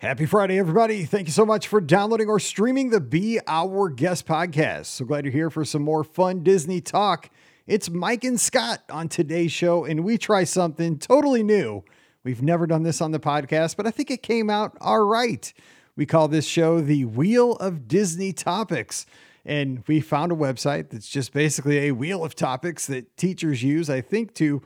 Happy Friday, everybody. Thank you so much for downloading or streaming the Be Our Guest podcast. So glad you're here for some more fun Disney talk. It's Mike and Scott on today's show, and we try something totally new. We've never done this on the podcast, but I think it came out all right. We call this show the Wheel of Disney Topics. And we found a website that's just basically a wheel of topics that teachers use, I think, to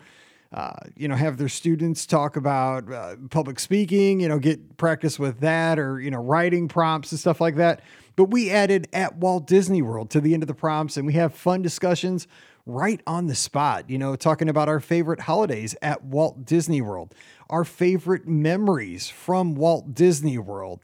uh, you know, have their students talk about uh, public speaking, you know, get practice with that or, you know, writing prompts and stuff like that. But we added at Walt Disney World to the end of the prompts and we have fun discussions right on the spot, you know, talking about our favorite holidays at Walt Disney World, our favorite memories from Walt Disney World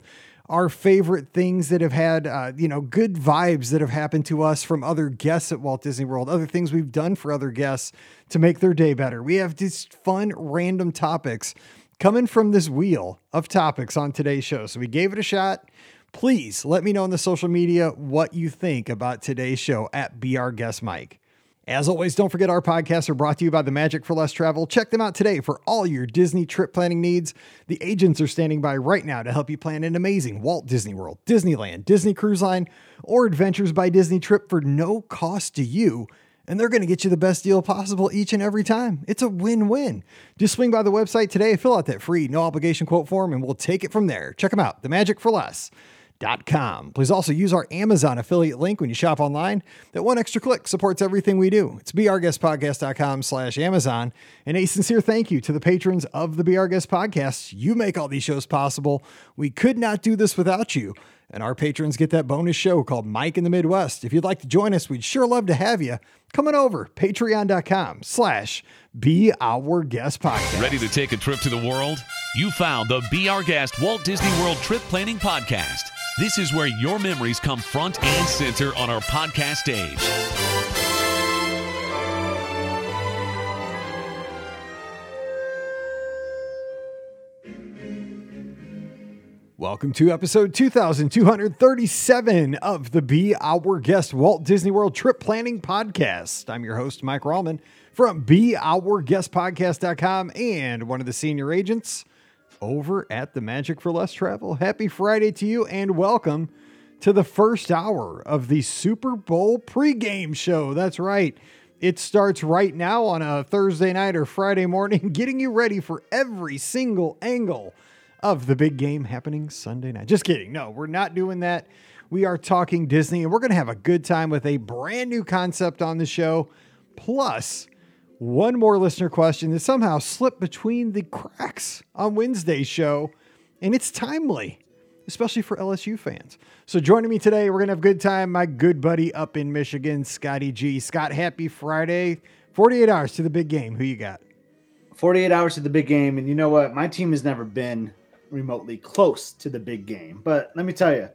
our favorite things that have had, uh, you know, good vibes that have happened to us from other guests at Walt Disney World, other things we've done for other guests to make their day better. We have these fun, random topics coming from this wheel of topics on today's show. So we gave it a shot. Please let me know on the social media what you think about today's show at Our Guest Mike. As always, don't forget our podcasts are brought to you by the Magic for Less Travel. Check them out today for all your Disney trip planning needs. The agents are standing by right now to help you plan an amazing Walt Disney World, Disneyland, Disney Cruise Line, or Adventures by Disney trip for no cost to you. And they're going to get you the best deal possible each and every time. It's a win win. Just swing by the website today, fill out that free, no obligation quote form, and we'll take it from there. Check them out, The Magic for Less. Com. Please also use our Amazon affiliate link when you shop online. That one extra click supports everything we do. It's beourguestpodcast.com slash Amazon. And a sincere thank you to the patrons of the Our Guest Podcast. You make all these shows possible. We could not do this without you. And our patrons get that bonus show called Mike in the Midwest. If you'd like to join us, we'd sure love to have you. Coming over, patreon.com slash Be Our Guest Podcast. Ready to take a trip to the world? You found the Be Our Guest Walt Disney World Trip Planning Podcast. This is where your memories come front and center on our podcast stage. Welcome to episode 2237 of the Be Our Guest Walt Disney World Trip Planning Podcast. I'm your host, Mike Rallman from BeOurGuestPodcast.com and one of the senior agents over at the Magic for Less Travel. Happy Friday to you and welcome to the first hour of the Super Bowl pregame show. That's right. It starts right now on a Thursday night or Friday morning, getting you ready for every single angle of the big game happening Sunday night. Just kidding. No, we're not doing that. We are talking Disney and we're going to have a good time with a brand new concept on the show. Plus, one more listener question that somehow slipped between the cracks on Wednesday's show, and it's timely, especially for LSU fans. So joining me today, we're gonna have a good time. My good buddy up in Michigan, Scotty G. Scott, happy Friday! 48 hours to the big game. Who you got? 48 hours to the big game, and you know what? My team has never been remotely close to the big game. But let me tell you,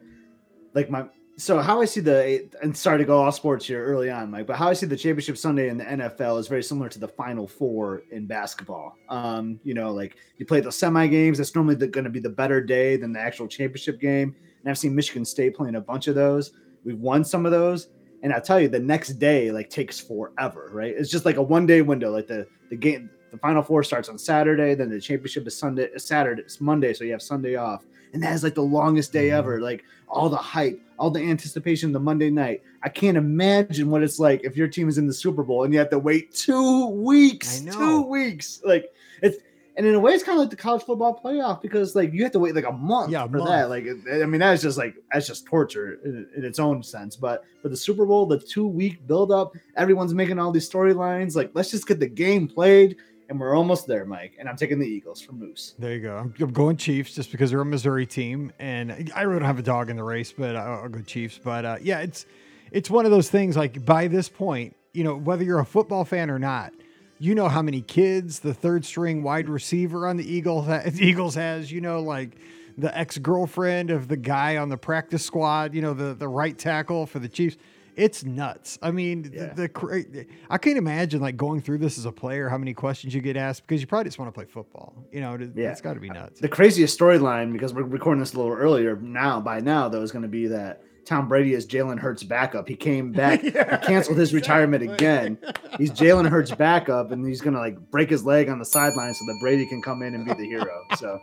like my so how I see the and sorry to go off sports here early on, Mike, but how I see the championship Sunday in the NFL is very similar to the Final Four in basketball. Um, you know, like you play the semi games, that's normally going to be the better day than the actual championship game. And I've seen Michigan State playing a bunch of those. We've won some of those, and I tell you, the next day like takes forever, right? It's just like a one day window. Like the the game, the Final Four starts on Saturday, then the championship is Sunday, Saturday, it's Monday, so you have Sunday off, and that is like the longest day mm-hmm. ever. Like all the hype all the anticipation the Monday night. I can't imagine what it's like if your team is in the Super Bowl and you have to wait two weeks. Two weeks. Like it's and in a way, it's kind of like the college football playoff because like you have to wait like a month yeah, a for month. that. Like I mean, that's just like that's just torture in, in, its own sense. But for the Super Bowl, the two week build up, everyone's making all these storylines. Like let's just get the game played and we're almost there, Mike. And I'm taking the Eagles for Moose. There you go. I'm, I'm, going Chiefs just because they're a Missouri team, and I really don't have a dog in the race, but I'll, go Chiefs. But uh, yeah, it's it's one of those things. Like by this point, you know, whether you're a football fan or not, you know how many kids the third string wide receiver on the Eagles Eagles has. You know, like the ex girlfriend of the guy on the practice squad. You know, the the right tackle for the Chiefs it's nuts. I mean, yeah. the, the, I can't imagine like going through this as a player, how many questions you get asked because you probably just want to play football. You know, it, yeah. it's got to be nuts. The craziest storyline because we're recording this a little earlier now. By now, though, is going to be that Tom Brady is Jalen Hurts backup. He came back, yeah, he canceled his retirement again. He's Jalen Hurts backup, and he's gonna like break his leg on the sideline so that Brady can come in and be the hero. So,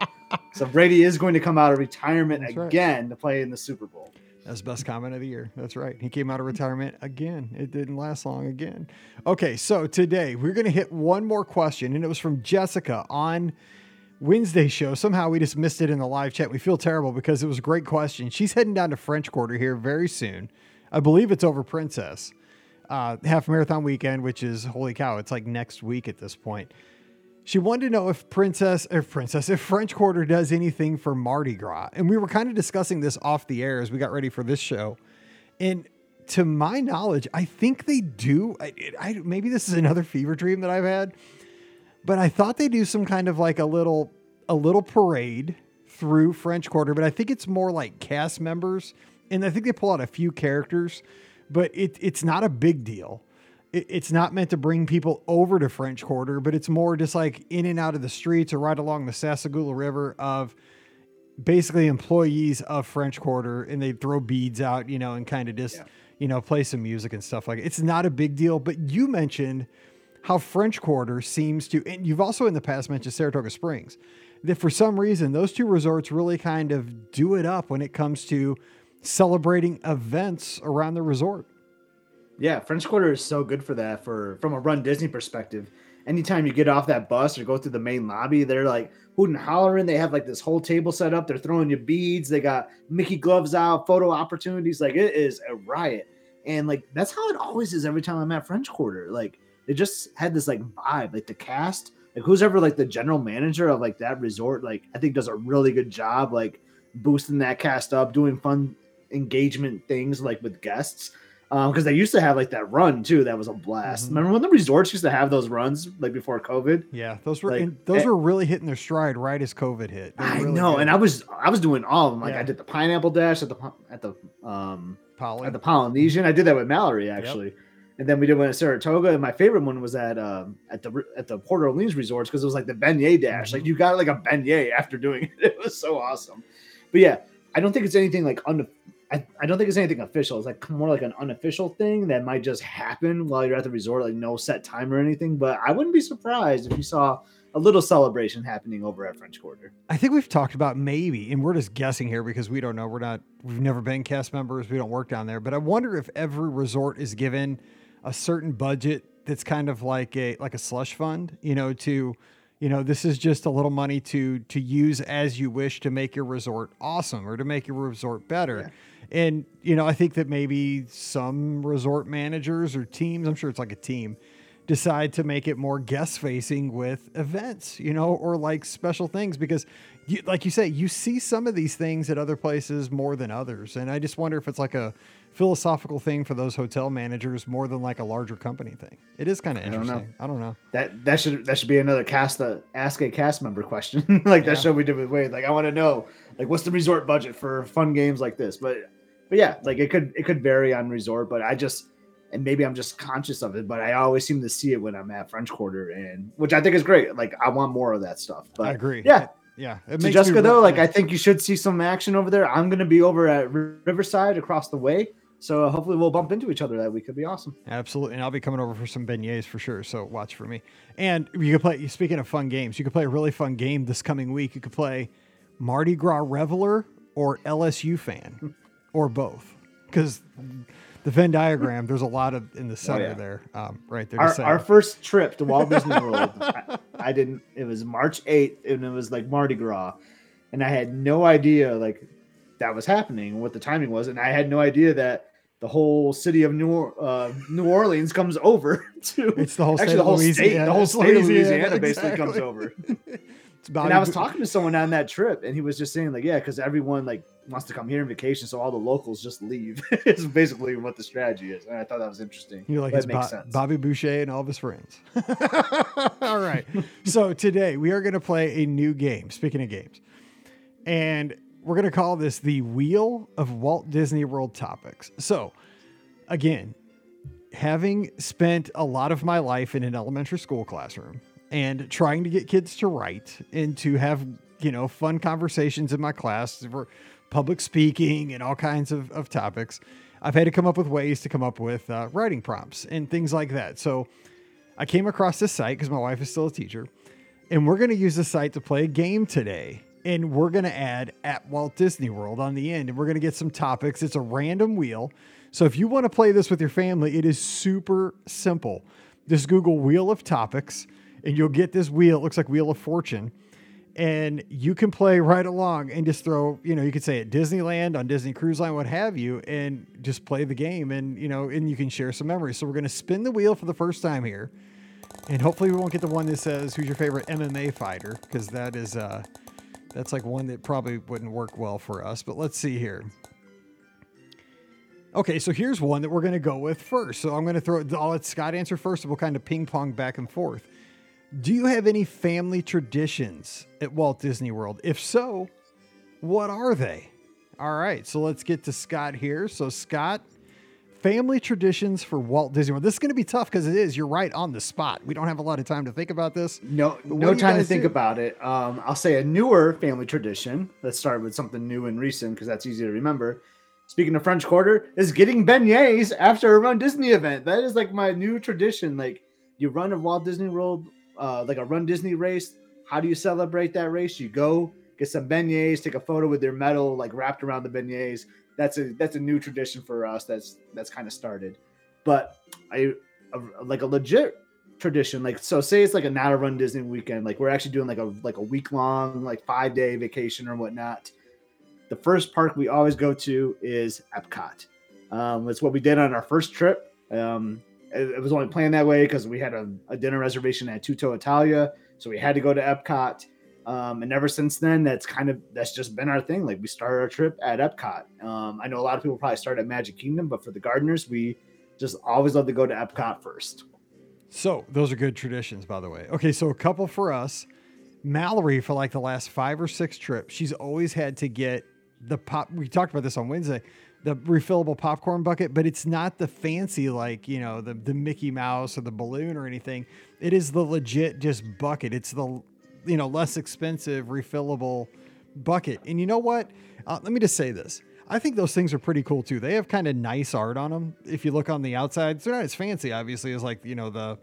so Brady is going to come out of retirement That's again right. to play in the Super Bowl. That's best comment of the year. That's right. He came out of retirement again. It didn't last long again. Okay, so today we're going to hit one more question, and it was from Jessica on Wednesday show. Somehow we just missed it in the live chat. We feel terrible because it was a great question. She's heading down to French Quarter here very soon. I believe it's over Princess. Uh, half marathon weekend, which is holy cow, it's like next week at this point. She wanted to know if Princess, if Princess, if French Quarter does anything for Mardi Gras. And we were kind of discussing this off the air as we got ready for this show. And to my knowledge, I think they do. I, I, maybe this is another fever dream that I've had but I thought they do some kind of like a little a little parade through French Quarter, but I think it's more like cast members, and I think they pull out a few characters, but it, it's not a big deal. It, it's not meant to bring people over to French Quarter, but it's more just like in and out of the streets or right along the Sassagoula River of basically employees of French Quarter, and they throw beads out, you know, and kind of just yeah. you know play some music and stuff like. It. It's not a big deal, but you mentioned how French Quarter seems to, and you've also in the past mentioned Saratoga Springs, that for some reason those two resorts really kind of do it up when it comes to celebrating events around the resort. Yeah, French Quarter is so good for that. For from a Run Disney perspective, anytime you get off that bus or go through the main lobby, they're like hooting hollering. They have like this whole table set up. They're throwing you beads. They got Mickey gloves out, photo opportunities. Like it is a riot. And like that's how it always is every time I'm at French Quarter. Like they just had this like vibe, like the cast, like who's ever like the general manager of like that resort, like I think does a really good job, like boosting that cast up, doing fun engagement things like with guests. Um, because they used to have like that run too, that was a blast. Mm-hmm. Remember when the resorts used to have those runs like before COVID? Yeah, those were like, in, those and, were really hitting their stride right as COVID hit. I really know, and I was I was doing all of them. Like yeah. I did the pineapple dash at the at the um Poly. at the Polynesian. I did that with Mallory actually. Yep and then we did one at Saratoga. And my favorite one was at um, at the at the Port Orleans resorts because it was like the beignet dash. Mm-hmm. Like you got like a beignet after doing it. It was so awesome. But yeah, I don't think it's anything like un. I, I don't think it's anything official. It's like more like an unofficial thing that might just happen while you're at the resort, like no set time or anything. But I wouldn't be surprised if you saw a little celebration happening over at French Quarter. I think we've talked about maybe, and we're just guessing here because we don't know. We're not, we've never been cast members. We don't work down there. But I wonder if every resort is given a certain budget that's kind of like a like a slush fund, you know, to you know, this is just a little money to to use as you wish to make your resort awesome or to make your resort better. Yeah. And you know, I think that maybe some resort managers or teams, I'm sure it's like a team, decide to make it more guest facing with events, you know, or like special things because you, like you say, you see some of these things at other places more than others. And I just wonder if it's like a philosophical thing for those hotel managers more than like a larger company thing. It is kind of interesting. I don't, know. I don't know. That that should that should be another cast the ask a cast member question. like that show we did with Wade. Like I want to know like what's the resort budget for fun games like this? But but yeah, like it could it could vary on resort, but I just and maybe I'm just conscious of it, but I always seem to see it when I'm at French Quarter and which I think is great. Like I want more of that stuff. But I agree. Yeah. Yeah. It so Jessica though, like I think you should see some action over there. I'm gonna be over at Riverside across the way. So uh, hopefully we'll bump into each other that week. Could be awesome. Absolutely, and I'll be coming over for some beignets for sure. So watch for me. And you could play. Speaking of fun games, you could play a really fun game this coming week. You could play Mardi Gras Reveler or LSU fan, or both, because the Venn diagram. There's a lot of in the center oh, yeah. there, um, right there. Our, our, first trip to Walt Disney World, I, I, didn't. It was March 8th, and it was like Mardi Gras, and I had no idea like that was happening, and what the timing was, and I had no idea that the whole city of New uh, New Orleans comes over to it's the whole actually the whole state the whole state of Louisiana basically exactly. comes over. and I was talking to someone on that trip, and he was just saying like, yeah, because everyone like wants to come here on vacation, so all the locals just leave. it's basically what the strategy is, and I thought that was interesting. You're like, makes Bo- Bobby Boucher and all of his friends. all right, so today we are going to play a new game. Speaking of games, and we're going to call this the Wheel of Walt Disney World Topics. So, again, having spent a lot of my life in an elementary school classroom and trying to get kids to write and to have you know, fun conversations in my class for public speaking and all kinds of, of topics. I've had to come up with ways to come up with uh, writing prompts and things like that. So I came across this site because my wife is still a teacher, and we're going to use the site to play a game today. And we're going to add at Walt Disney World on the end, and we're going to get some topics. It's a random wheel. So if you want to play this with your family, it is super simple. Just Google Wheel of Topics, and you'll get this wheel. It looks like Wheel of Fortune and you can play right along and just throw, you know, you could say at Disneyland, on Disney Cruise Line, what have you, and just play the game and, you know, and you can share some memories. So we're going to spin the wheel for the first time here. And hopefully we won't get the one that says who's your favorite MMA fighter because that is uh that's like one that probably wouldn't work well for us. But let's see here. Okay, so here's one that we're going to go with first. So I'm going to throw I'll let Scott answer first and we'll kind of ping pong back and forth. Do you have any family traditions at Walt Disney World? If so, what are they? All right, so let's get to Scott here. So, Scott, family traditions for Walt Disney World. This is going to be tough because it is. You're right on the spot. We don't have a lot of time to think about this. No, no time to think do? about it. Um, I'll say a newer family tradition. Let's start with something new and recent because that's easy to remember. Speaking of French Quarter, is getting beignets after a Run Disney event. That is like my new tradition. Like you run a Walt Disney World uh, like a Run Disney race. How do you celebrate that race? You go get some beignets, take a photo with their medal like wrapped around the beignets. That's a that's a new tradition for us. That's that's kind of started. But I a, like a legit tradition. Like so, say it's like a not a Run Disney weekend. Like we're actually doing like a like a week long like five day vacation or whatnot. The first park we always go to is Epcot. Um, it's what we did on our first trip. Um, it, was only planned that way because we had a, a, dinner reservation at Tutto Italia, so we had to go to Epcot. Um, and ever since then, that's kind of that's just been our thing. Like we started our trip at Epcot. Um, I know a lot of people probably start at Magic Kingdom, but for the gardeners, we just always love to go to Epcot first. So those are good traditions, by the way. Okay, so a couple for us. Mallory, for like the last five or six trips, she's always had to get the pop. We talked about this on Wednesday the refillable popcorn bucket, but it's not the fancy like you know the the Mickey Mouse or the balloon or anything. It is the legit just bucket. It's the you know less expensive refillable bucket. And you know what? Uh, let me just say this. I think those things are pretty cool too. They have kind of nice art on them. If you look on the outside, they're not as fancy, obviously, as like you know the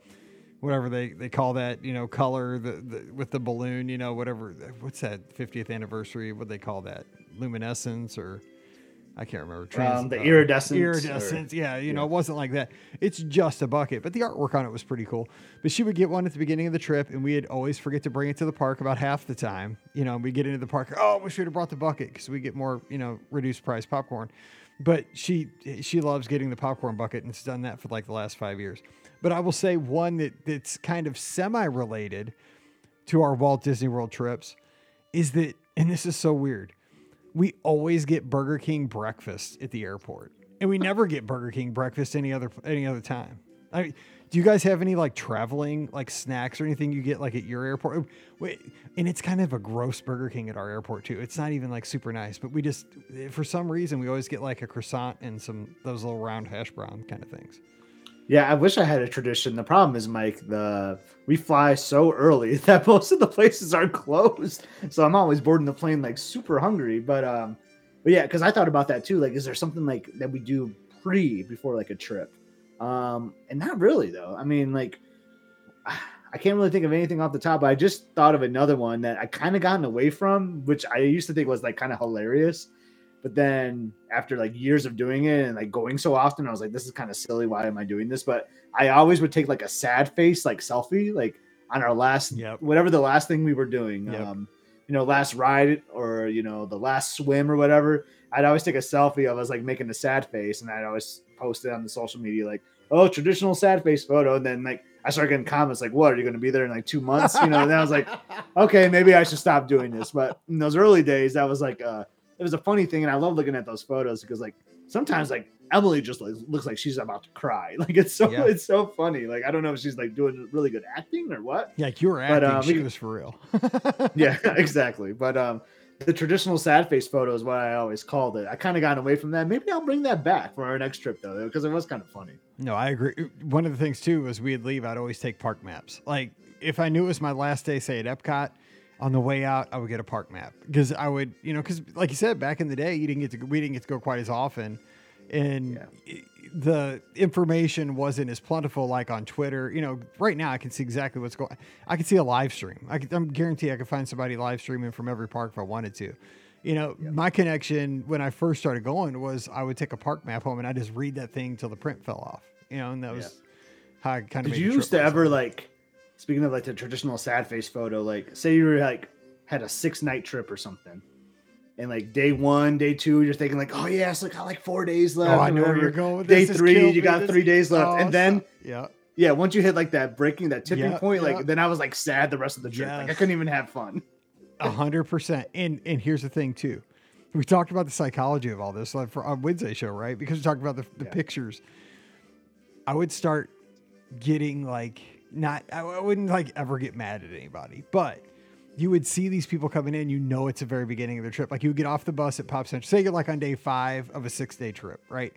whatever they, they call that, you know, color the, the with the balloon, you know, whatever. What's that 50th anniversary? What they call that? Luminescence or I can't remember. Trans, um, the uh, iridescence. Iridescence. Or, yeah, you yeah. know, it wasn't like that. It's just a bucket, but the artwork on it was pretty cool. But she would get one at the beginning of the trip, and we'd always forget to bring it to the park about half the time. You know, we get into the park. Oh, we should have brought the bucket because we get more, you know, reduced price popcorn. But she she loves getting the popcorn bucket, and it's done that for like the last five years. But I will say one that that's kind of semi related to our Walt Disney World trips is that, and this is so weird we always get Burger King breakfast at the airport, and we never get Burger King breakfast any other any other time. I mean, do you guys have any like traveling like snacks or anything you get like at your airport? Wait, and it's kind of a gross Burger King at our airport too. It's not even like super nice, but we just for some reason we always get like a croissant and some those little round hash brown kind of things. Yeah, I wish I had a tradition. The problem is, Mike, the we fly so early that most of the places are closed. So I'm always boarding the plane like super hungry. But um, but yeah, because I thought about that too. Like, is there something like that we do pre before like a trip? Um, and not really though. I mean, like, I can't really think of anything off the top. But I just thought of another one that I kind of gotten away from, which I used to think was like kind of hilarious. But then after like years of doing it and like going so often, I was like, this is kind of silly. Why am I doing this? But I always would take like a sad face, like selfie, like on our last, yep. whatever the last thing we were doing, yep. um, you know, last ride or, you know, the last swim or whatever. I'd always take a selfie of us like making a sad face and I'd always post it on the social media, like, oh, traditional sad face photo. And then like, I started getting comments like, "What are you going to be there in like two months?" You know, and I was like, "Okay, maybe I should stop doing this." But in those early days, that was like, uh, it was a funny thing, and I love looking at those photos because like sometimes like Emily just like, looks like she's about to cry. Like it's so yeah. it's so funny. Like I don't know if she's like doing really good acting or what. Yeah, like you were acting. But, um, she was for real. yeah, exactly. But um, the traditional sad face photo is what I always called it. I kind of got away from that. Maybe I'll bring that back for our next trip though, because it was kind of funny. No, I agree. One of the things too was we'd leave. I'd always take park maps. Like if I knew it was my last day, say at Epcot, On the way out, I would get a park map because I would, you know, because like you said, back in the day, you didn't get to, we didn't get to go quite as often, and Yeah. the information wasn't as plentiful like on Twitter. You know, right now I can see exactly what's going. I can see a live stream. I I'm guarantee I could find somebody live streaming from every park if I wanted to. You know, my connection when I first started going was I would take a park map home and I just read that thing till the print fell off. You know, and that was how I kind of. Did you used to ever like, speaking of like the traditional sad face photo, like say you were like had a six night trip or something, and like day one, day two, you're thinking like, oh yeah, yes, look, got like four days left. Oh, I know where you're going Day this. Three, you got This- three days left, and then yeah, yeah, once you hit like that breaking that tipping Yeah, point, like then I was like sad the rest of the trip. Like I couldn't even have fun. A hundred percent. And and here's the thing too. We talked about the psychology of all this like for on Wednesday show, right? Because we talked about the, the Yeah. pictures. I would start getting like not I I wouldn't like ever get mad at anybody, but you would see these people coming in, you know it's the very beginning of their trip. Like you get off the bus at Pop Central, say you're like on day five of a six day trip, right?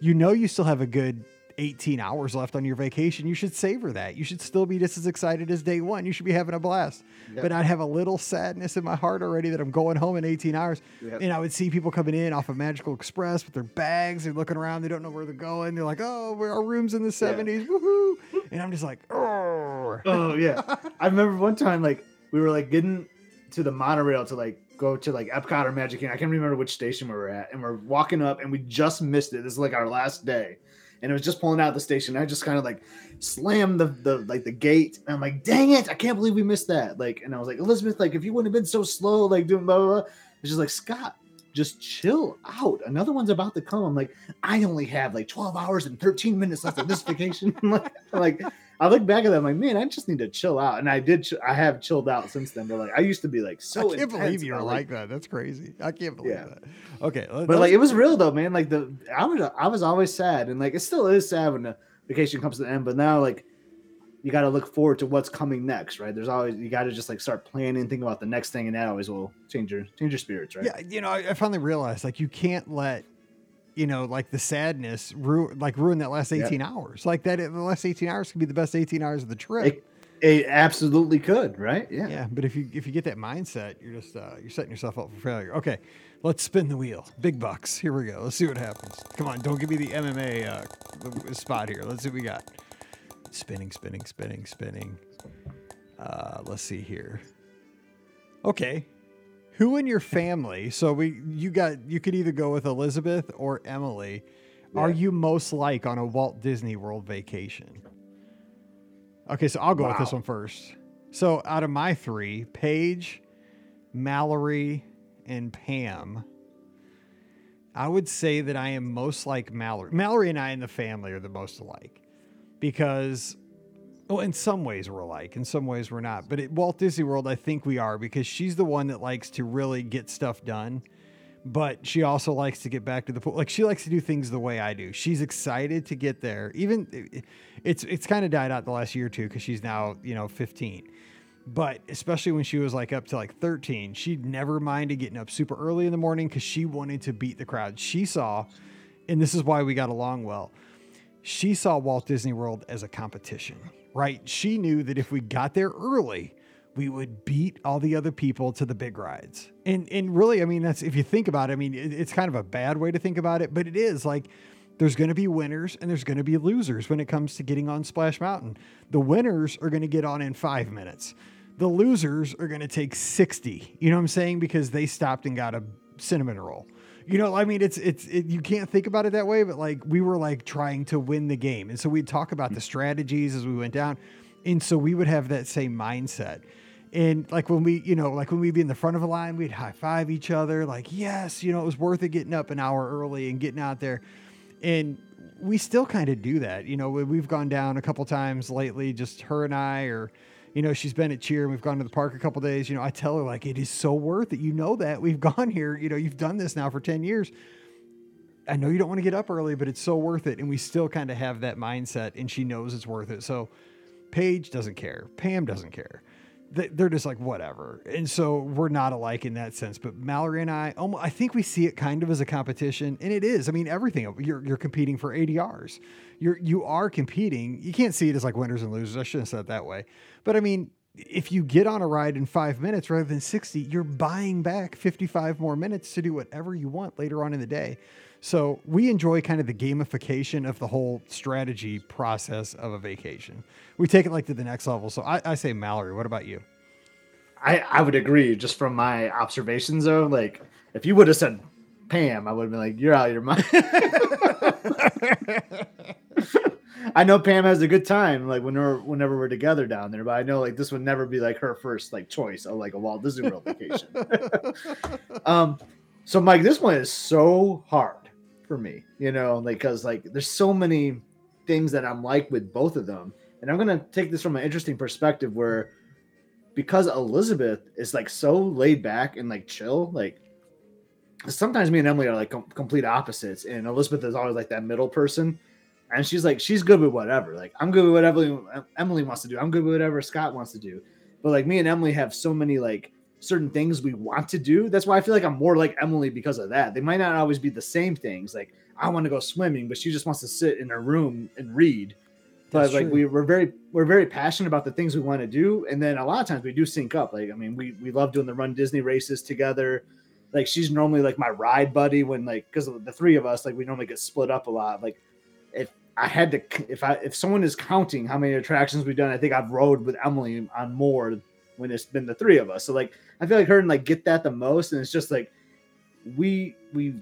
You know you still have a good 18 hours left on your vacation. You should savor that. You should still be just as excited as day one. You should be having a blast. But I'd have a little sadness in my heart already that I'm going home in 18 hours. Yep. And I would see people coming in off of Magical Express with their bags. They're looking around. They don't know where they're going. They're like, oh, our room's in the 70s. Woohoo. And I'm just like, oh. Oh yeah, I remember one time like we were like getting to the monorail to like go to like Epcot or Magic Kingdom. I can't remember which station we were at, and we're walking up, and we just missed it. This is like our last day, and it was just pulling out the station. I just kind of like slammed the the like the gate, and I'm like, dang it, I can't believe we missed that. Like, and I was like, Elizabeth, like if you wouldn't have been so slow, like doing blah blah. blah. It's just like Scott. Just chill out. Another one's about to come. I'm like, I only have like 12 hours and 13 minutes left of this vacation. Like, like, I look back at that, I'm like, man, I just need to chill out. And I did, ch- I have chilled out since then. But like, I used to be like so. I can't believe you're about, like that. That's crazy. I can't believe Yeah. that. Okay. But like, it was real though, man. Like the, I was, I was always sad, and like it still is sad when the vacation comes to the end. But now, like, you got to look forward to what's coming next, right? There's always you got to just like start planning, think about the next thing, and that always will change your change your spirits, right? Yeah, you know, I, I finally realized like you can't let, you know, like the sadness ruin like ruin that last Yeah. 18 hours. Like that the last 18 hours could be the best 18 hours of the trip. It, it absolutely could, right? Yeah. yeah, but if you if you get that mindset, you're just uh, you're setting yourself up for failure. Okay, let's spin the wheel. Big bucks. Here we go. Let's see what happens. Come on, don't give me the MMA uh, spot here. Let's see what we got. Spinning, spinning, spinning, spinning. Uh, let's see here. Okay, who in your family? So we you got you could either go with Elizabeth or Emily. Are you most like on a Walt Disney World vacation? Okay, so I'll go with this one first. So out of my three, Paige, Mallory, and Pam, I would say that I am most like Mallory. Mallory and I in the family are the most alike because, well, in some ways we're alike, in some ways we're not. But at Walt Disney World, I think we are because she's the one that likes to really get stuff done. But she also likes to get back to the pool. Like she likes to do things the way I do. She's excited to get there. Even it's it's kind of died out the last year or two because she's now you know 15 but especially when she was like up to like 13 she'd never minded getting up super early in the morning because she wanted to beat the crowd she saw and this is why we got along well she saw walt disney world as a competition right she knew that if we got there early we would beat all the other people to the big rides and and really i mean that's if you think about it i mean it, it's kind of a bad way to think about it but it is like there's going to be winners and there's going to be losers when it comes to getting on Splash Mountain. The winners are going to get on in five minutes. The losers are going to take 60. You know what I'm saying? Because they stopped and got a cinnamon roll. You know, I mean, it's, it's, it, you can't think about it that way, but like we were like trying to win the game. And so we'd talk about the mm-hmm. strategies as we went down. And so we would have that same mindset. And like when we, you know, like when we'd be in the front of a line, we'd high five each other, like, yes, you know, it was worth it getting up an hour early and getting out there and we still kind of do that. You know, we- we've gone down a couple times lately, just her and I, or you know, she's been at cheer and we've gone to the park a couple days. You know, I tell her like it is so worth it. You know that we've gone here. You know, you've done this now for ten years. I know you don't want to get up early, but it's so worth it. And we still kind of have that mindset, and she knows it's worth it. So Paige doesn't care. Pam doesn't care. They- They're just like whatever, and so we're not alike in that sense. But Mallory and I, almost, I think we see it kind of as a competition, and it is. I mean, everything you're you're competing for ADRs. You're you are competing. You can't see it as like winners and losers. I shouldn't have said it that way, but I mean, if you get on a ride in five minutes rather than 60, you're buying back 55 more minutes to do whatever you want later on in the day. So we enjoy kind of the gamification of the whole strategy process of a vacation. We take it like to the next level. So I, I say Mallory, what about you? I, I would agree just from my observations though. Like if you would have said Pam, I would have been like, you're out of your mind. I know Pam has a good time, like whenever whenever we're together down there, but I know like this would never be like her first like choice of like a Walt Disney World vacation. um, so Mike, this one is so hard for me, you know, like because like there's so many things that I'm like with both of them, and I'm gonna take this from an interesting perspective where because Elizabeth is like so laid back and like chill, like sometimes me and Emily are like com- complete opposites, and Elizabeth is always like that middle person and she's like, she's good with whatever. Like, I'm good with whatever Emily wants to do. I'm good with whatever Scott wants to do. But like me and Emily have so many like certain things we want to do. That's why I feel like I'm more like Emily because of that. They might not always be the same things. Like I want to go swimming, but she just wants to sit in her room and read. But That's like true. we, we're very we're very passionate about the things we want to do. And then a lot of times we do sync up. Like, I mean, we we love doing the run Disney races together. Like she's normally like my ride buddy when like because the three of us, like we normally get split up a lot. Like if I had to if I if someone is counting how many attractions we've done, I think I've rode with Emily on more when it's been the three of us. So like I feel like her and like get that the most, and it's just like we we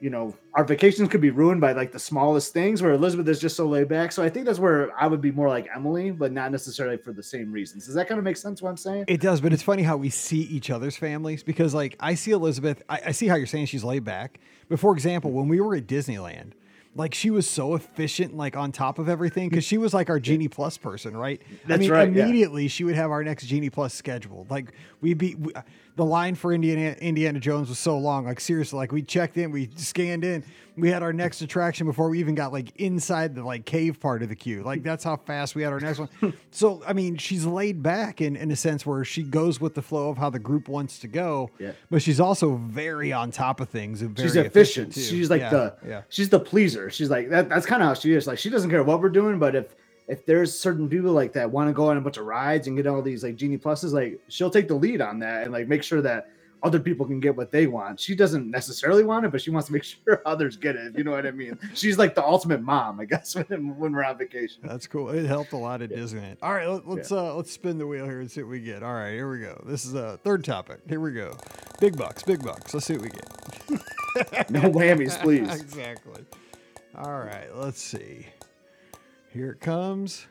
you know our vacations could be ruined by like the smallest things where Elizabeth is just so laid back. So I think that's where I would be more like Emily, but not necessarily for the same reasons. Does that kind of make sense? What I'm saying? It does, but it's funny how we see each other's families because like I see Elizabeth, I, I see how you're saying she's laid back, but for example, when we were at Disneyland like she was so efficient, like on top of everything, because she was like our Genie Plus person, right? That's I mean, right. Immediately, yeah. she would have our next Genie Plus scheduled. Like we'd be we, the line for Indiana Indiana Jones was so long. Like seriously, like we checked in, we scanned in, we had our next attraction before we even got like inside the like cave part of the queue. Like that's how fast we had our next one. so I mean, she's laid back in in a sense where she goes with the flow of how the group wants to go. Yeah. But she's also very on top of things and she's efficient. efficient she's like yeah, the yeah. she's the pleaser. She's like that. That's kind of how she is. Like she doesn't care what we're doing, but if if there's certain people like that want to go on a bunch of rides and get all these like genie pluses, like she'll take the lead on that and like make sure that other people can get what they want. She doesn't necessarily want it, but she wants to make sure others get it. You know what I mean? She's like the ultimate mom, I guess, when, when we're on vacation. That's cool. It helped a lot at yeah. Disneyland. All right, let, us yeah. uh, let's spin the wheel here and see what we get. All right, here we go. This is a third topic. Here we go. Big bucks, big bucks. Let's see what we get. no whammies, please. exactly. All right, let's see. Here it comes.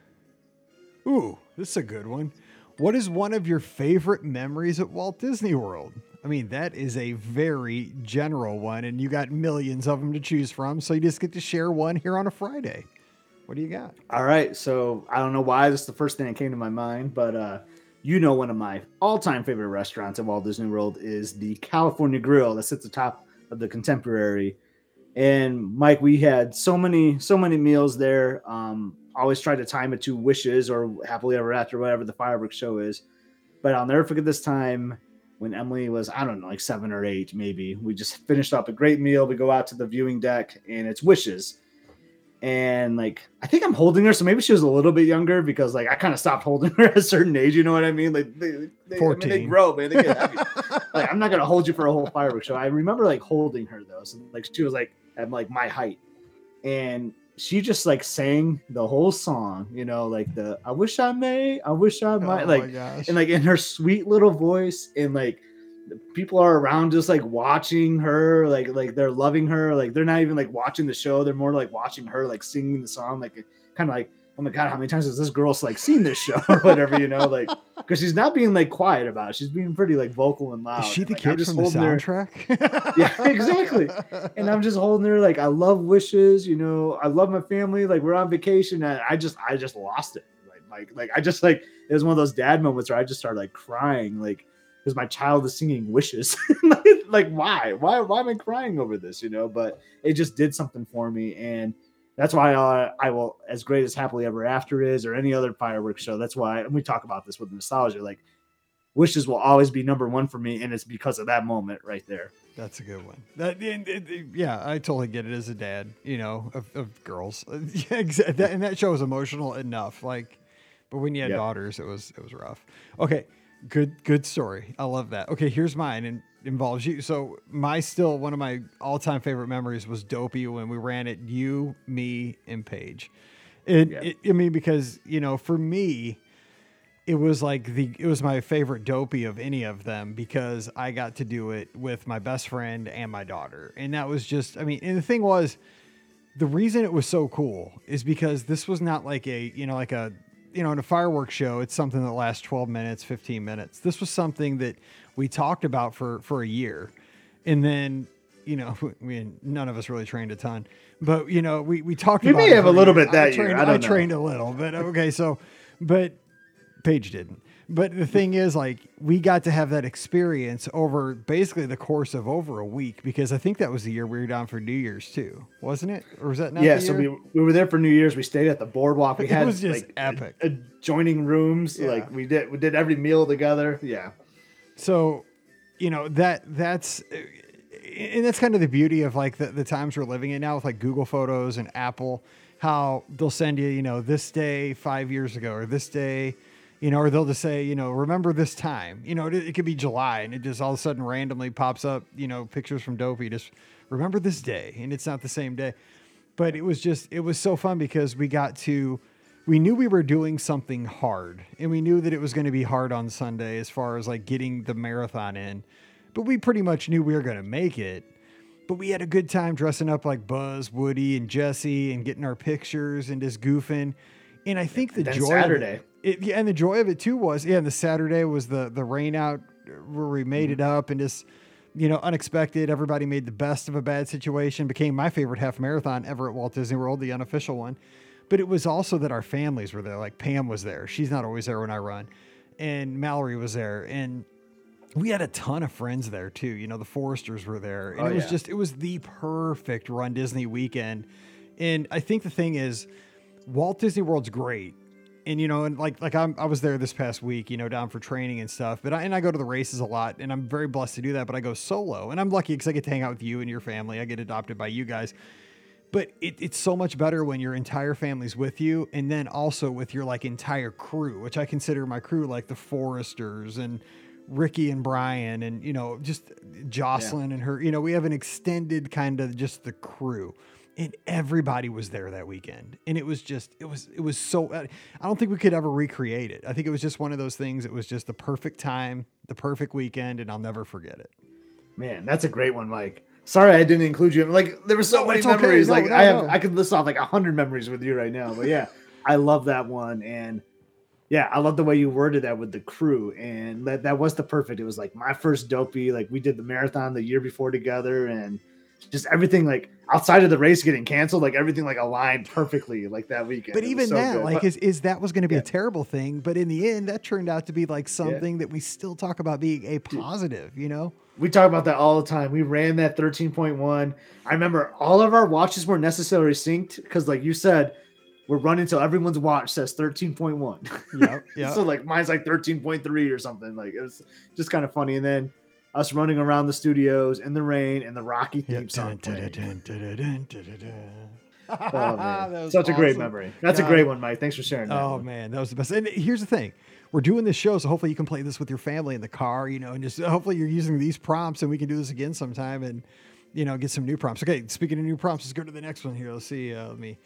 Ooh, this is a good one. What is one of your favorite memories at Walt Disney World? I mean, that is a very general one, and you got millions of them to choose from. So you just get to share one here on a Friday. What do you got? All right. So I don't know why this is the first thing that came to my mind, but uh, you know, one of my all time favorite restaurants at Walt Disney World is the California Grill that sits atop of the Contemporary. And Mike, we had so many, so many meals there. Um, always try to time it to Wishes or Happily Ever After, whatever the fireworks show is. But I'll never forget this time when Emily was, I don't know, like seven or eight, maybe. We just finished up a great meal. We go out to the viewing deck and it's wishes. And like, I think I'm holding her. So maybe she was a little bit younger because like I kind of stopped holding her at a certain age. You know what I mean? Like, they, they, 14. I mean, they grow, man. They get heavy. like, I'm not going to hold you for a whole fireworks show. I remember like holding her though. So like, she was like at like my height. And she just like sang the whole song, you know, like the I wish I may, I wish I might, oh like and like in her sweet little voice, and like people are around just like watching her, like like they're loving her, like they're not even like watching the show, they're more like watching her like singing the song, like kind of like oh my god, how many times has this girl like seen this show or whatever, you know, like because she's not being like quiet about it. She's being pretty like vocal and loud. Is she the like, kid from the soundtrack? Her, yeah, exactly. And I'm just holding her like I love wishes, you know, I love my family. Like we're on vacation, and I just I just lost it. Like like like I just like it was one of those dad moments where I just started like crying, like because my child is singing wishes. like why why why am I crying over this? You know, but it just did something for me and that's why I, I will, as great as Happily Ever After is, or any other fireworks show. That's why, and we talk about this with nostalgia. Like, Wishes will always be number one for me, and it's because of that moment right there. That's a good one. That, yeah, I totally get it as a dad, you know, of, of girls. yeah, exactly. and that show was emotional enough. Like, But when you had Yep. daughters, it was it was rough. Okay, good good story. I love that. Okay, here's mine and involves you. So my still one of my all time favorite memories was Dopey when we ran it. You, me, and Paige. It, Yeah. it I mean because you know for me it was like the it was my favorite dopey of any of them because I got to do it with my best friend and my daughter. And that was just I mean, and the thing was the reason it was so cool is because this was not like a, you know, like a you know, in a fireworks show, it's something that lasts 12 minutes, 15 minutes. This was something that we talked about for for a year. And then you know, I mean, none of us really trained a ton, but you know, we, we talked We about may have a little year. bit that I year. trained, I don't know. trained a little, but okay. So, but Paige didn't. But the thing is, like, we got to have that experience over basically the course of over a week because I think that was the year we were down for New Year's too, wasn't it? Or was that not? yeah, so we we were there for New Year's. We stayed at the boardwalk. We It had was just like, epic. adjoining rooms. Yeah. Like we did we did every meal together. Yeah. So you know that that's and that's kind of the beauty of like the, the times we're living in now with like google photos and apple how they'll send you you know this day five years ago or this day you know or they'll just say you know remember this time. You know it, it could be july and it just all of a sudden randomly pops up you know pictures from dopey just remember this day and it's not the same day. But it was just it was so fun because we got to we knew we were doing something hard and we knew that it was going to be hard on sunday as far as like getting the marathon in but we pretty much knew we were going to make it but we had a good time dressing up like buzz woody and jesse and getting our pictures and just goofing and i think the joy Saturday. of it, it yeah, and the joy of it too was yeah and the saturday was the the rain out where we made it up and just you know, unexpected. Everybody made the best of a bad situation. Became my favorite half marathon ever at Walt Disney World, the unofficial one. But it was also that our families were there. Like Pam was there. She's not always there when I run, and Mallory was there, and we had a ton of friends there too. You know, the Foresters were there, and Oh, it was yeah. just it was the perfect Run Disney weekend. And I think the thing is, Walt Disney World's great. And you know, and like like I'm, I was there this past week, you know, down for training and stuff. But I, and I go to the races a lot, and I'm very blessed to do that. But I go solo, and I'm lucky because I get to hang out with you and your family. I get adopted by you guys. But it, it's so much better when your entire family's with you, and then also with your like entire crew, which I consider my crew like the Foresters and Ricky and Brian, and you know, just Jocelyn and her. You know, we have an extended kind of just the crew. And everybody was there that weekend. And it was just it was it was so i don't think we could ever recreate it. I think it was just one of those things. It was just the perfect time the perfect weekend and i'll never forget it. Man, that's a great one, Mike. Sorry I didn't include you. Like there were so No, many it's okay. memories. No, like no, I have. I could list off like a hundred memories with you right now. But yeah, I love that one. And yeah, I love the way you worded that with the crew. And that, that was the perfect. It was like my first dopey. Like we did the marathon the year before together and just everything like outside of the race getting canceled, like everything like aligned perfectly like that weekend. but It even so that good. like But- is, is that was going to be Yeah. a terrible thing but in the end that turned out to be like something that we still talk about being a positive you know We talk about that all the time. We ran that 13.1. I remember all of our watches were necessarily synced because, like you said, we're running till everyone's watch says 13.1. Yeah. yep. so like mine's like 13.3 or something. Like it was just kind of funny. And then us running around the studios in the rain and the Rocky theme song. Oh, man. That Such a great memory. That's God. a great one, Mike. Thanks for sharing that. Oh one. man, that was the best. And here's the thing: we're doing this show, so hopefully you can play this with your family in the car, you know, and just hopefully you're using these prompts, and we can do this again sometime, and you know, get some new prompts. Okay, speaking of new prompts, let's go to the next one here. Let's see. Uh, let me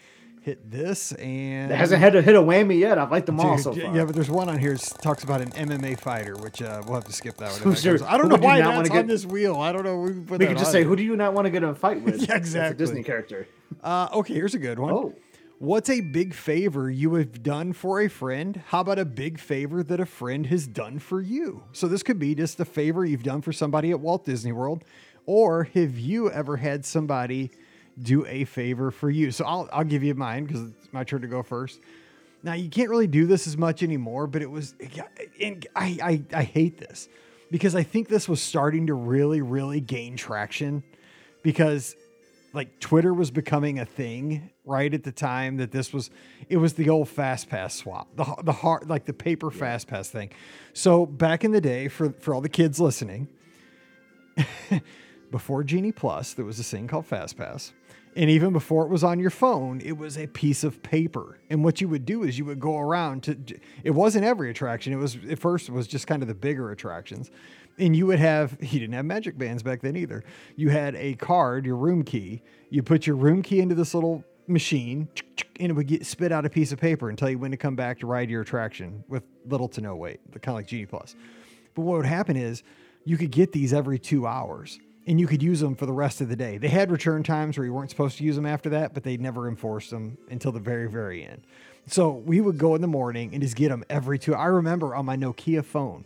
hit this, and It hasn't had to hit a whammy yet. I've liked them all so far. yeah, but there's one on here that talks about an MMA fighter, which uh, we'll have to skip that one. if Who's that your- goes- I don't who know why not that's wanna on get- this wheel. I don't know. We, we could just say, there. who do you not want to get in a fight with? Yeah, That's a exactly. Disney character. Uh, okay, here's a good one. Oh. What's a big favor you have done for a friend? How about a big favor that a friend has done for you? So this could be just a favor you've done for somebody at Walt Disney World, or have you ever had somebody do a favor for you? So I'll I'll give you mine because it's my turn to go first. Now you can't really do this as much anymore, but it was, and I I, I hate this because I think this was starting to really really gain traction because like Twitter was becoming a thing right at the time that this was it was the old fast pass swap the the hard like the paper fast pass thing so back in the day for for all the kids listening before Genie Plus, there was this thing called FastPass. And even before it was on your phone, it was a piece of paper. And what you would do is you would go around to it wasn't every attraction. It was at first it was just kind of the bigger attractions. And you would have you didn't have magic bands back then either. You had a card, your room key. You put your room key into this little machine and it would get spit out a piece of paper and tell you when to come back to ride your attraction with little to no wait, kind of like Genie Plus. But what would happen is you could get these every two hours and you could use them for the rest of the day. They had return times where you weren't supposed to use them after that, but they never enforced them until the very, very end. So we would go in the morning and just get them every two. I remember on my Nokia phone,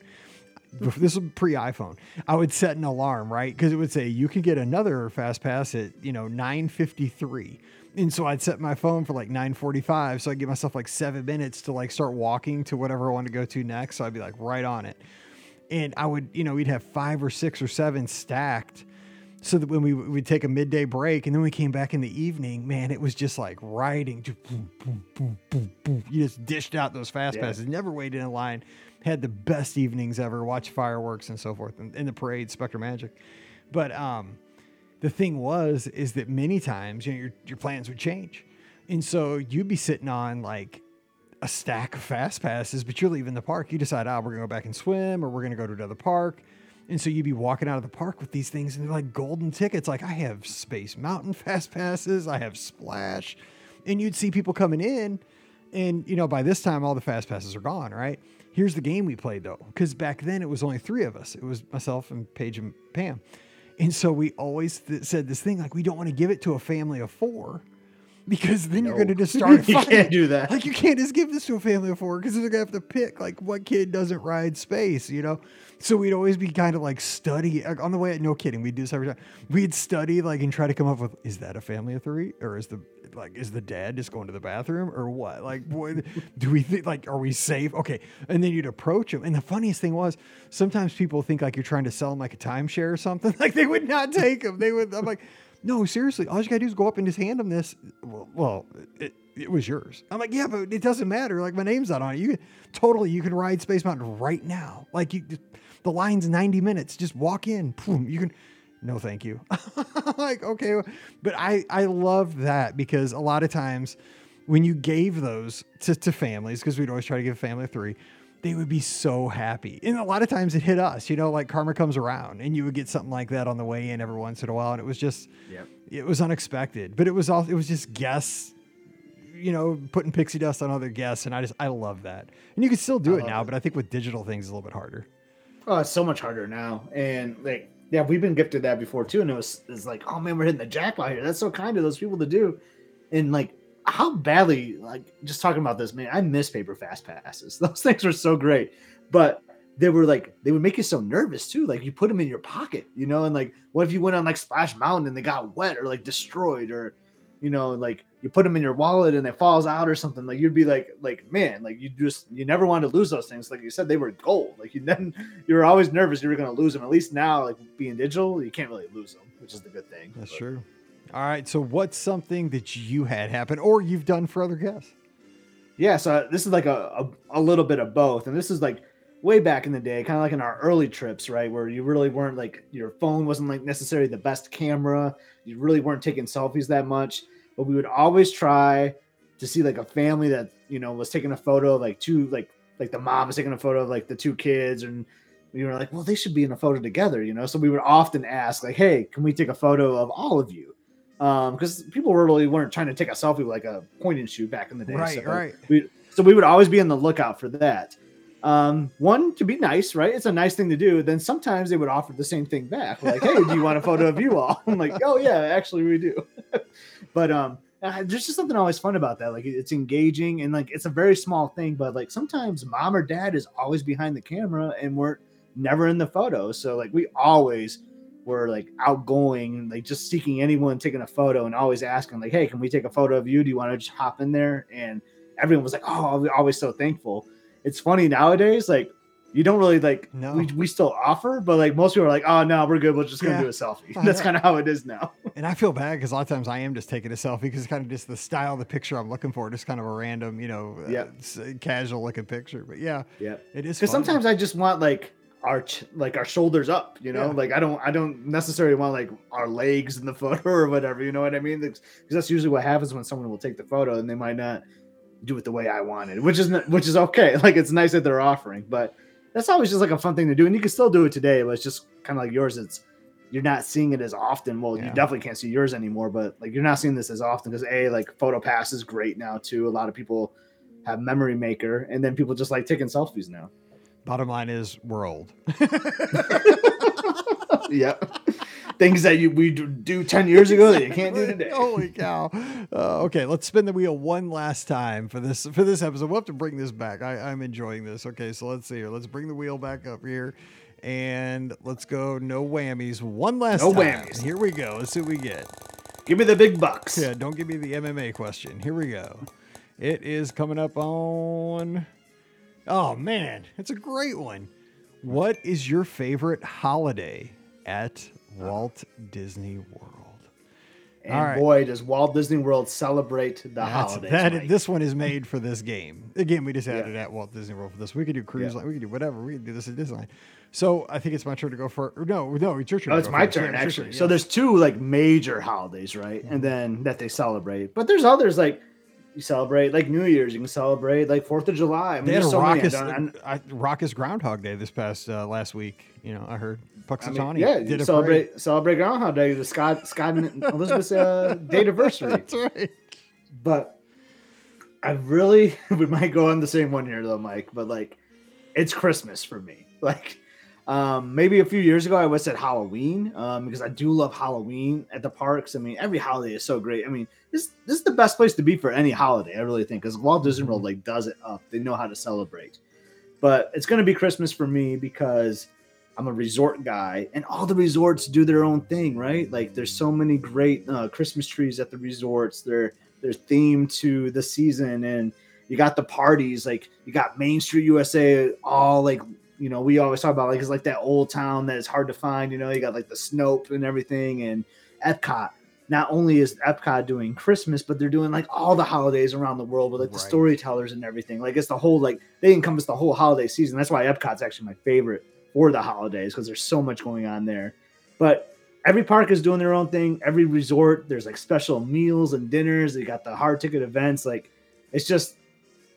this was pre iPhone. I would set an alarm, right? Because it would say you can get another fast pass at you know 9:53, and so I'd set my phone for like 9:45, so I'd give myself like seven minutes to like start walking to whatever I want to go to next. So I'd be like right on it and I would, you know, we'd have five or six or seven stacked. So that when we would take a midday break and then we came back in the evening, man, it was just like riding. Just boom, boom, boom. You just dished out those fast passes. Never waited in line. Had the best evenings ever. Watched fireworks and so forth, and in the parade, SpectroMagic. But um, the thing was, is that many times you know your your plans would change, and so you'd be sitting on like a stack of fast passes, but you're leaving the park. You decide, ah, oh, we're gonna go back and swim, or we're gonna go to another park. And so you'd be walking out of the park with these things, and they're like golden tickets. Like I have Space Mountain fast passes, I have Splash, and you'd see people coming in, and you know by this time all the fast passes are gone. Right? Here's the game we played though, because back then it was only three of us. It was myself and Paige and Pam, and so we always th- said this thing like we don't want to give it to a family of four because then no. you're going to just start. you can't do that. Like you can't just give this to a family of four because they're going to have to pick like what kid doesn't ride space, you know. So we'd always be kind of like study on the way. No kidding, we'd do this every time. We'd study like and try to come up with is that a family of three or is the like is the dad just going to the bathroom or what? Like, boy, do we think like are we safe? Okay, and then you'd approach them. And the funniest thing was sometimes people think like you're trying to sell them like a timeshare or something. Like they would not take them. They would. I'm like no, seriously, all you gotta do is go up and just hand them this. Well, well it, it was yours. I'm like, yeah, but it doesn't matter. Like my name's not on it. You can totally, you can ride Space Mountain right now. Like you, the line's 90 minutes. Just walk in. Boom, you can. No, thank you. like okay, but I I love that because a lot of times when you gave those to, to families, because we'd always try to give a family three, they would be so happy. And a lot of times it hit us, you know, like karma comes around and you would get something like that on the way in every once in a while. And it was just, yep. it was unexpected, but it was all, it was just guests, you know, putting pixie dust on other guests. And I just, I love that. And you can still do I it now, it. but I think with digital things, it's a little bit harder. Oh, it's so much harder now. And like, yeah, we've been gifted that before too. And it was, it's like, oh man, we're hitting the jackpot here. That's so kind of those people to do. And like, how badly like just talking about this man i miss paper fast passes. Those things were so great. But they were like they would make you so nervous too. Like you put them in your pocket you know and like what if you went on like splash mountain and they got wet or like destroyed or you know like you put them in your wallet and it falls out or something like you'd be like like man like you just you never want to lose those things. Like you said they were gold. Like you then you were always nervous you were going to lose them at least now like being digital you can't really lose them which is the good thing. That's but, true all right. So, what's something that you had happen or you've done for other guests? Yeah. So, uh, this is like a, a, a little bit of both. And this is like way back in the day, kind of like in our early trips, right? Where you really weren't like your phone wasn't like necessarily the best camera. You really weren't taking selfies that much. But we would always try to see like a family that, you know, was taking a photo of like two, like, like the mom was taking a photo of like the two kids and we were like, well, they should be in a photo together, you know. So we would often ask, like, hey, can we take a photo of all of you? Because um, people really weren't trying to take a selfie with like a point and shoot back in the day. Right, so right. We, so we would always be on the lookout for that. Um, one to be nice, right? It's a nice thing to do. Then sometimes they would offer the same thing back, like, "Hey, do you want a photo of you all?" I'm like, "Oh yeah, actually we do." but um, uh, there's just something always fun about that. Like it's engaging and like it's a very small thing, but like sometimes mom or dad is always behind the camera and we're never in the photo. So like we always were like outgoing, like just seeking anyone taking a photo and always asking, like, hey, can we take a photo of you? Do you want to just hop in there? And everyone was like, oh, always so thankful. It's funny nowadays, like you don't really like no. we, we still offer, but like most people are like, oh no, we're good. We're just gonna yeah. do a selfie. That's kind of how it is now. and I feel bad because a lot of times I am just taking a selfie because it's kind of just the style of the picture I'm looking for, just kind of a random, you know, yeah, uh, casual looking picture. But yeah, yeah, it is. Because sometimes I just want like our ch- like our shoulders up, you know. Yeah. Like I don't I don't necessarily want like our legs in the photo or whatever. You know what I mean? Because that's usually what happens when someone will take the photo and they might not do it the way I wanted, which is not, which is okay. Like it's nice that they're offering, but that's always just like a fun thing to do, and you can still do it today. But it's just kind of like yours. It's you're not seeing it as often. Well, Yeah. you definitely can't see yours anymore, but like you're not seeing this as often because a like photo pass is great now too. A lot of people have memory maker, and then people just like taking selfies now. Bottom line is we're old. yep. Things that you we do- ten years ago that you can't do today. Holy cow! Uh, okay, let's spin the wheel one last time for this for this episode. We'll have to bring this back. I, I'm enjoying this. Okay, so let's see here. Let's bring the wheel back up here, and let's go no whammies one last No time. whammies. Here we go. Let's see what we get. Give me the big bucks. Yeah, don't give me the MMA question. Here we go. It is coming up on. Oh man, it's a great one. What is your favorite holiday at Walt Disney World? And right. boy, does Walt Disney World celebrate the That's, holidays. that this one is made for this game. Again, we just had Yeah. it at Walt Disney World for this. We could do cruise Yeah. line. We could do whatever. We could do this at Disneyland. So I think it's my turn to go for. or No, no, it's your turn. Oh, it's my turn actually. turn, So there's two like major holidays, right? And mm-hmm. then that they celebrate. But there's others like you celebrate like New Year's. You can celebrate like Fourth of July. I mean, They had a so raucous, I'm- I, raucous Groundhog Day this past uh, last week. You know, I heard I Punxsutawney mean, yeah, did you a parade. celebrate celebrate Groundhog Day, the Scott Scott and Elizabeth's uh, date anniversary. That's right. But I really we might go on the same one here though, Mike. But like, it's Christmas for me. Like, um, maybe a few years ago I was at Halloween um, because I do love Halloween at the parks. I mean, every holiday is so great. I mean, this this is the best place to be for any holiday. I really think because Walt Disney World like does it up. They know how to celebrate. But it's gonna be Christmas for me because I'm a resort guy, and all the resorts do their own thing, right? Like, there's so many great uh, Christmas trees at the resorts. They're they're themed to the season, and you got the parties. Like, you got Main Street USA, all like you know we always talk about like it's like that old town that is hard to find. You know, you got like the Snope and everything, and Epcot. Not only is Epcot doing Christmas, but they're doing like all the holidays around the world with like the Right. storytellers and everything. Like it's the whole like they encompass the whole holiday season. That's why Epcot's actually my favorite for the holidays because there's so much going on there. But every park is doing their own thing. Every resort, there's like special meals and dinners. They got the hard ticket events. Like it's just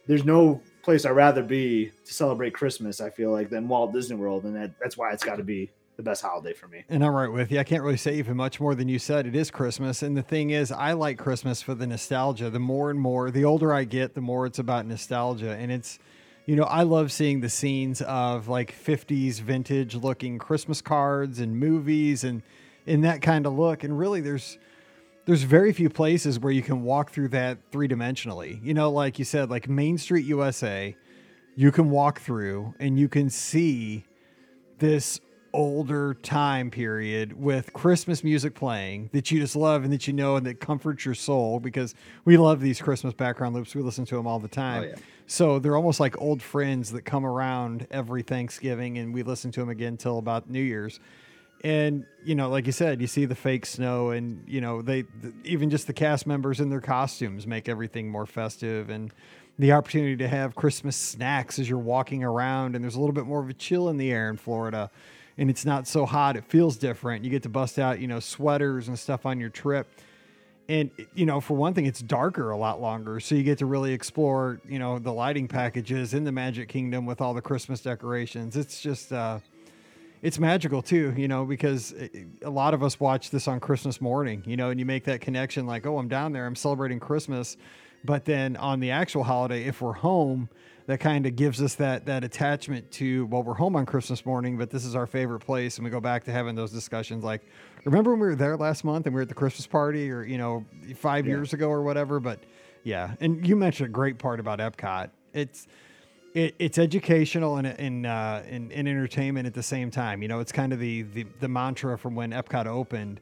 there's no place I'd rather be to celebrate Christmas. I feel like than Walt Disney World, and that, that's why it's got to be the best holiday for me. And I'm right with you. I can't really say even much more than you said. It is Christmas. And the thing is, I like Christmas for the nostalgia. The more and more, the older I get, the more it's about nostalgia. And it's, you know, I love seeing the scenes of like 50s vintage looking Christmas cards and movies and in that kind of look. And really, there's, there's very few places where you can walk through that three dimensionally. You know, like you said, like Main Street USA, you can walk through and you can see this older time period with Christmas music playing that you just love and that you know and that comforts your soul because we love these Christmas background loops. We listen to them all the oh, time. yeah. So they're almost like old friends that come around every Thanksgiving and we listen to them again till about New Year's. And you know, like you said, you see the fake snow, and you know they th- even just the cast members in their costumes make everything more festive, and the opportunity to have Christmas snacks as you're walking around, and there's a little bit more of a chill in the air in Florida, and it's not so hot. It feels different. You get to bust out, you know, sweaters and stuff on your trip, and you know, for one thing, it's darker a lot longer, so you get to really explore, you know, the lighting packages in the Magic Kingdom with all the Christmas decorations. It's just. uh it's magical too, you know, because eh, eh, a lot of us watch this on Christmas morning, you know, and you make that connection like, oh, I'm down there, I'm celebrating Christmas. But then on the actual holiday, if we're home, that kind of gives us that that attachment to well, we're home on Christmas morning, but this is our favorite place, and we go back to having those discussions like, remember when we were there last month and we were at the Christmas party, or you know, five Yeah. years ago or whatever. But yeah, and you mentioned a great part about Epcot. It's it, it's educational and and, uh, and and entertainment at the same time. You know, it's kind of the the, the mantra from when Epcot opened,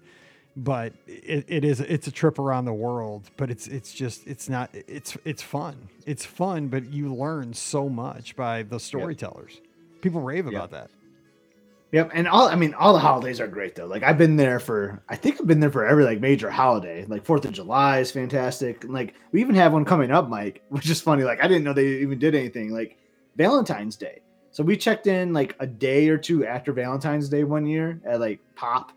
but it, it is it's a trip around the world. But it's it's just it's not it's it's fun. It's fun, but you learn so much by the storytellers. People rave about that. Yep, and all I mean, all the holidays are great though. Like I've been there for, I think I've been there for every like major holiday. Like Fourth of July is fantastic. And, like we even have one coming up, Mike, which is funny. Like I didn't know they even did anything. Like Valentine's Day. So we checked in like a day or two after Valentine's Day one year at like Pop,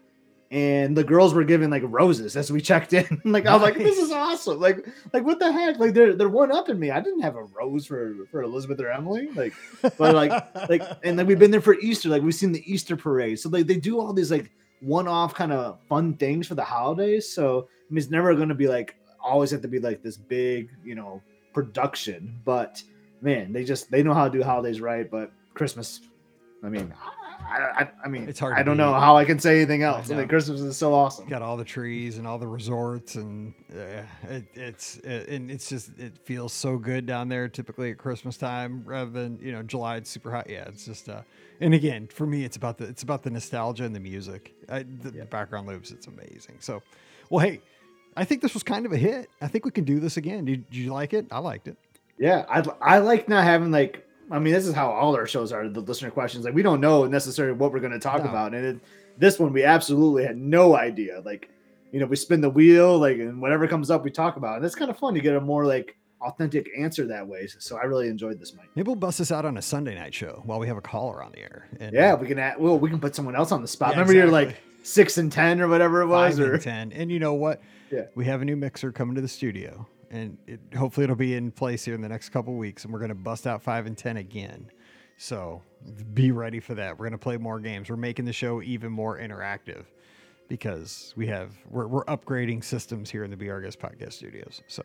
and the girls were giving like roses as we checked in. like I was like, this is awesome. Like like what the heck? Like they're they're one up in me. I didn't have a rose for for Elizabeth or Emily. Like but like like and like we've been there for Easter. Like we've seen the Easter parade. So like they do all these like one off kind of fun things for the holidays. So I mean, it's never going to be like always have to be like this big you know production, but man, they just they know how to do holidays right. But Christmas. I mean, I, I, I mean, It's hard I don't know how I can say anything else. I, know. mean, Christmas is so awesome. got all the trees and all the resorts and uh, it, it's it, and it's just it feels so good down there typically at christmas time rather than you know july it's super hot yeah it's just uh and again for me it's about the it's about the nostalgia and the music I, the, the background loops it's amazing so well hey i think this was kind of a hit i think we can do this again did, did you like it i liked it Yeah, I I like not having like. I mean, this is how all our shows are. The listener questions, like we don't know necessarily what we're going to talk No. about, and it, this one we absolutely had no idea. Like, you know, we spin the wheel, like, and whatever comes up, we talk about, and it's kind of fun to get a more like authentic answer that way. So I really enjoyed this, Mike. maybe we'll bust this out on a sunday night show while we have a caller on the air and Yeah, we can. Add, well, we can put someone else on the spot. Yeah, Remember, you're like six and ten or whatever it was, five or and ten. And you know what? Yeah. We have a new mixer coming to the studio, and it, hopefully it'll be in place here in the next couple weeks, and we're going to bust out five and ten again. So be ready for that. We're going to play more games. We're making the show even more interactive because we have we're, we're upgrading systems here in the Be Our Guest Podcast Studios. So.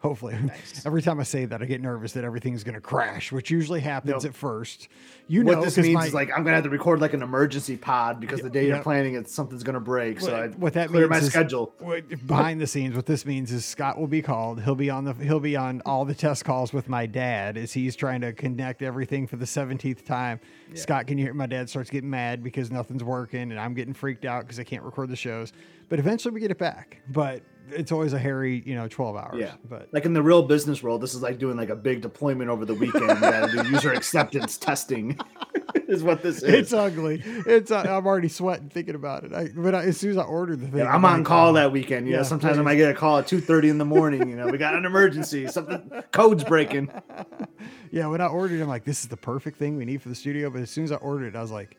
Hopefully, every time I say that, I get nervous that everything's going to crash, which usually happens Nope. at first. You know, what this 'cause means my- is like I'm gonna have to record like an emergency pod because the day yeah. you're planning it, something's gonna break. so What- I what that clear means my is- schedule. What- behind the scenes what this means is scott will be called he'll be on the he'll be on all the test calls with my dad as he's trying to connect everything for the 17th time scott can you hear my dad starts getting mad because nothing's working and i'm getting freaked out because i can't record the shows but eventually we get it back but it's always a hairy you know 12 hours Yeah. but Like in the real business world, this is like doing like a big deployment over the weekend. You gotta do user acceptance testing, is what this is. it's ugly it's uh, i'm already sweating thinking about it I, but I, as soon as i ordered the thing Yeah, I'm on like, call oh, that weekend. You know, yeah, sometimes I might get a call at two thirty in the morning. You know, we got an emergency, something code's breaking. Yeah, when I ordered, it, I'm like, this is the perfect thing we need for the studio. But as soon as I ordered it, I was like,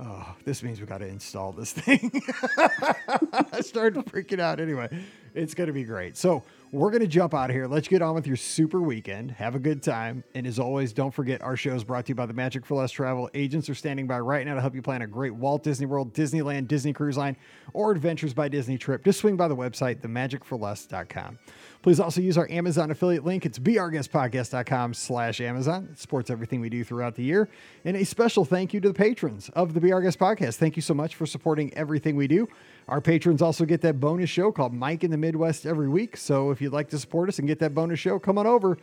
oh, this means we got to install this thing. I started freaking out anyway. It's going to be great. So we're going to jump out of here. Let's get on with your super weekend. Have a good time. And as always, don't forget our show is brought to you by the Magic for Less Travel. Agents are standing by right now to help you plan a great Walt Disney World, Disneyland, Disney Cruise Line, or Adventures by Disney trip. Just swing by the website, themagicforless.com. Please also use our Amazon affiliate link. It's beourguestpodcast.com slash Amazon. It supports everything we do throughout the year. And a special thank you to the patrons of the Be Our Guest Podcast. Thank you so much for supporting everything we do. Our patrons also get that bonus show called Mike in the Midwest every week. So if you'd like to support us and get that bonus show, come on over.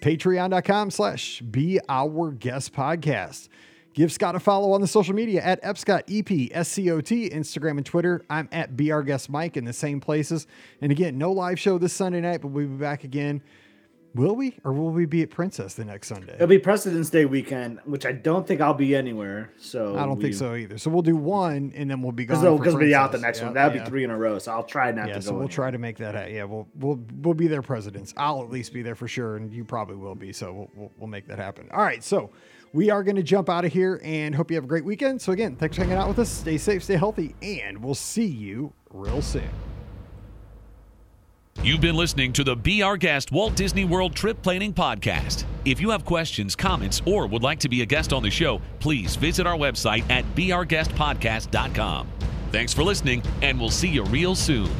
Patreon.com slash Be Our Guest Podcast. Give Scott a follow on the social media at Epscot, E-P-S-C-O-T, Instagram and Twitter. I'm at Be Our Guest Mike in the same places. And again, no live show this Sunday night, but we'll be back again. Will we? Or will we be at Princess the next Sunday? It'll be President's Day weekend, which I don't think I'll be anywhere. So I don't think so either. So we'll do one and then we'll be gone. Because they'll, for because we'll be out the next Yeah, one. That'll yeah. be three in a row. So I'll try not Yeah, to so go. we'll anywhere. try to make that. happen. Yeah, we'll we'll we'll be there, presidents. I'll at least be there for sure, and you probably will be. So we'll we'll, we'll make that happen. All right, so we are going to jump out of here and hope you have a great weekend. So again, thanks for hanging out with us. Stay safe, stay healthy, and we'll see you real soon. You've been listening to the Be Our Guest Walt Disney World Trip Planning Podcast. If you have questions, comments, or would like to be a guest on the show, please visit our website at beourguestpodcast.com. Thanks for listening, and we'll see you real soon.